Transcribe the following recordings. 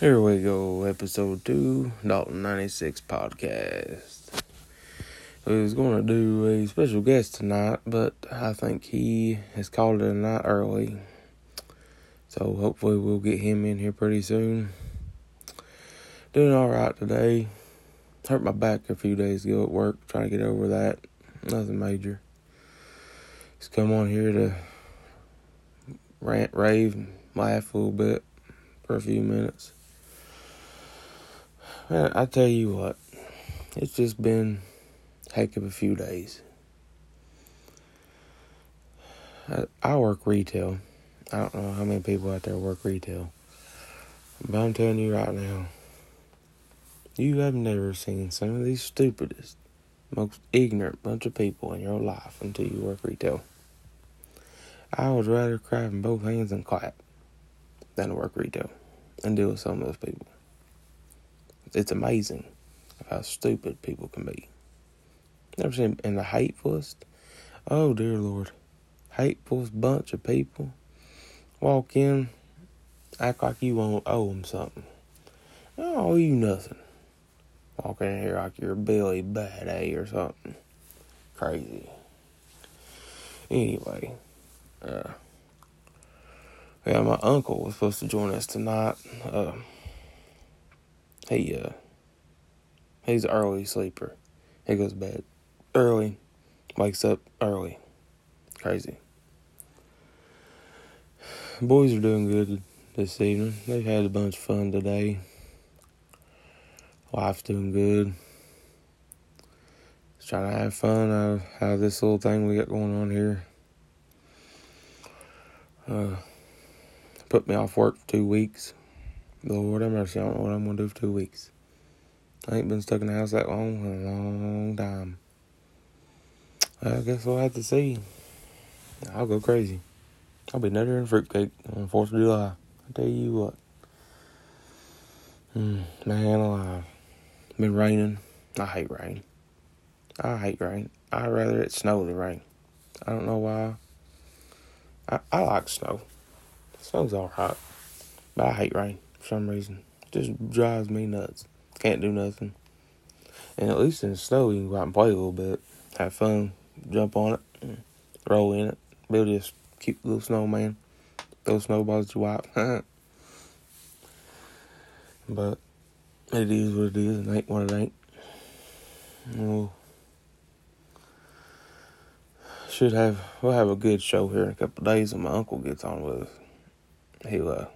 Here we go, episode two, Daulton 96 podcast. We was going to do a special guest tonight, but I think he has called it a night early. So hopefully we'll get him in here pretty soon. Doing alright today. Hurt my back a few days ago at work, trying to get over that. Nothing major. Just come on here to rant, rave, laugh a little bit for a few minutes. Man, I tell you what, it's just been heck of a few days. I, I work retail. I don't know how many people out there work retail. But I'm telling you right now, you have never seen some of these stupidest, most ignorant bunch of people in your life until you work retail. I would rather cry in both hands and clap than work retail and deal with some of those people. It's amazing how stupid people can be. Never seen in the hatefulest. Oh dear Lord, hatefulest bunch of people. Walk in, act like you won't owe them something. I don't owe you nothing. Walk in here like you're Billy Bad A or something. Crazy. Anyway, uh, yeah, my uncle was supposed to join us tonight. Uh, he uh, he's an early sleeper. He goes to bed early, wakes up early. Crazy. Boys are doing good this evening. They've had a bunch of fun today. Life's doing good. Just trying to have fun of, out of this little thing we got going on here. Uh, put me off work for two weeks. Lord have mercy, I don't know what I'm gonna do for two weeks. I ain't been stuck in the house that long in a long time. I guess we'll have to see. I'll go crazy. I'll be nutter and fruitcake on 4th of July. I tell you what. Mm, man alive. Been raining. I hate rain. I hate rain. I'd rather it snow than rain. I don't know why. I, I like snow. Snow's alright. But I hate rain for some reason. Just drives me nuts. Can't do nothing. And at least in the snow, you can go out and play a little bit, have fun, jump on it, roll in it, build this cute little snowman, throw snowballs at your wife. but it is what it is, and ain't what it ain't. We'll, should have we'll have a good show here in a couple days when my uncle gets on with us. He'll uh,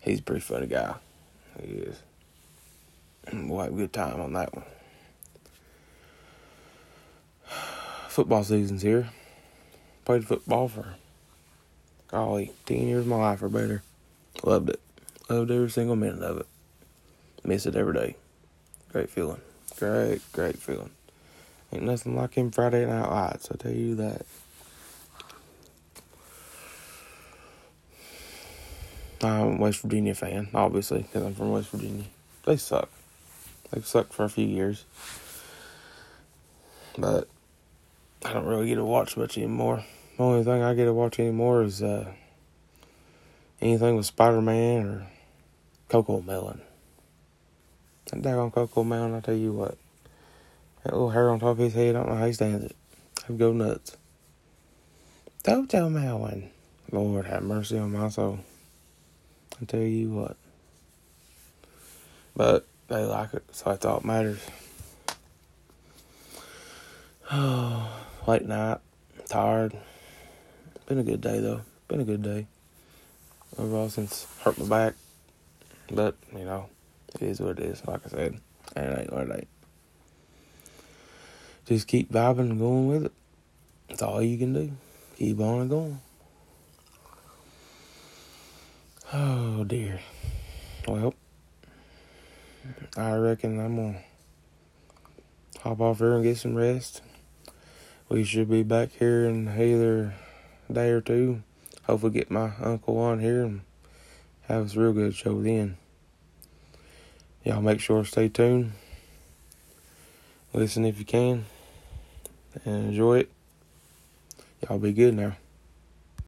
he's a pretty funny guy. He is. We'll have a good time on that one. Football season's here. Played football for, golly, 10 years of my life or better. Loved it. Loved every single minute of it. Miss it every day. Great feeling. Great, great feeling. Ain't nothing like him Friday Night Lights, I tell you that. I'm a West Virginia fan, obviously, because I'm from West Virginia. They suck. They've sucked for a few years. But I don't really get to watch much anymore. The only thing I get to watch anymore is uh, anything with Spider Man or CoComelon. That daggone CoComelon, I tell you what. That little hair on top of his head, I don't know how he stands it. I'd go nuts. CoComelon. Lord have mercy on my soul. I tell you what. But they like it, so that's all that matters. Oh, late night, tired. Been a good day though. Been a good day. Overall, since hurt my back, but you know, it is what it is. Like I said, and it ain't what it ain't. Just keep vibing and going with it. That's all you can do. Keep on and going. Oh dear. Well, I reckon I'm gonna hop off here and get some rest. We should be back here in either day or two. Hopefully, get my uncle on here and have us a real good show then. Y'all make sure to stay tuned. Listen if you can and enjoy it. Y'all be good now.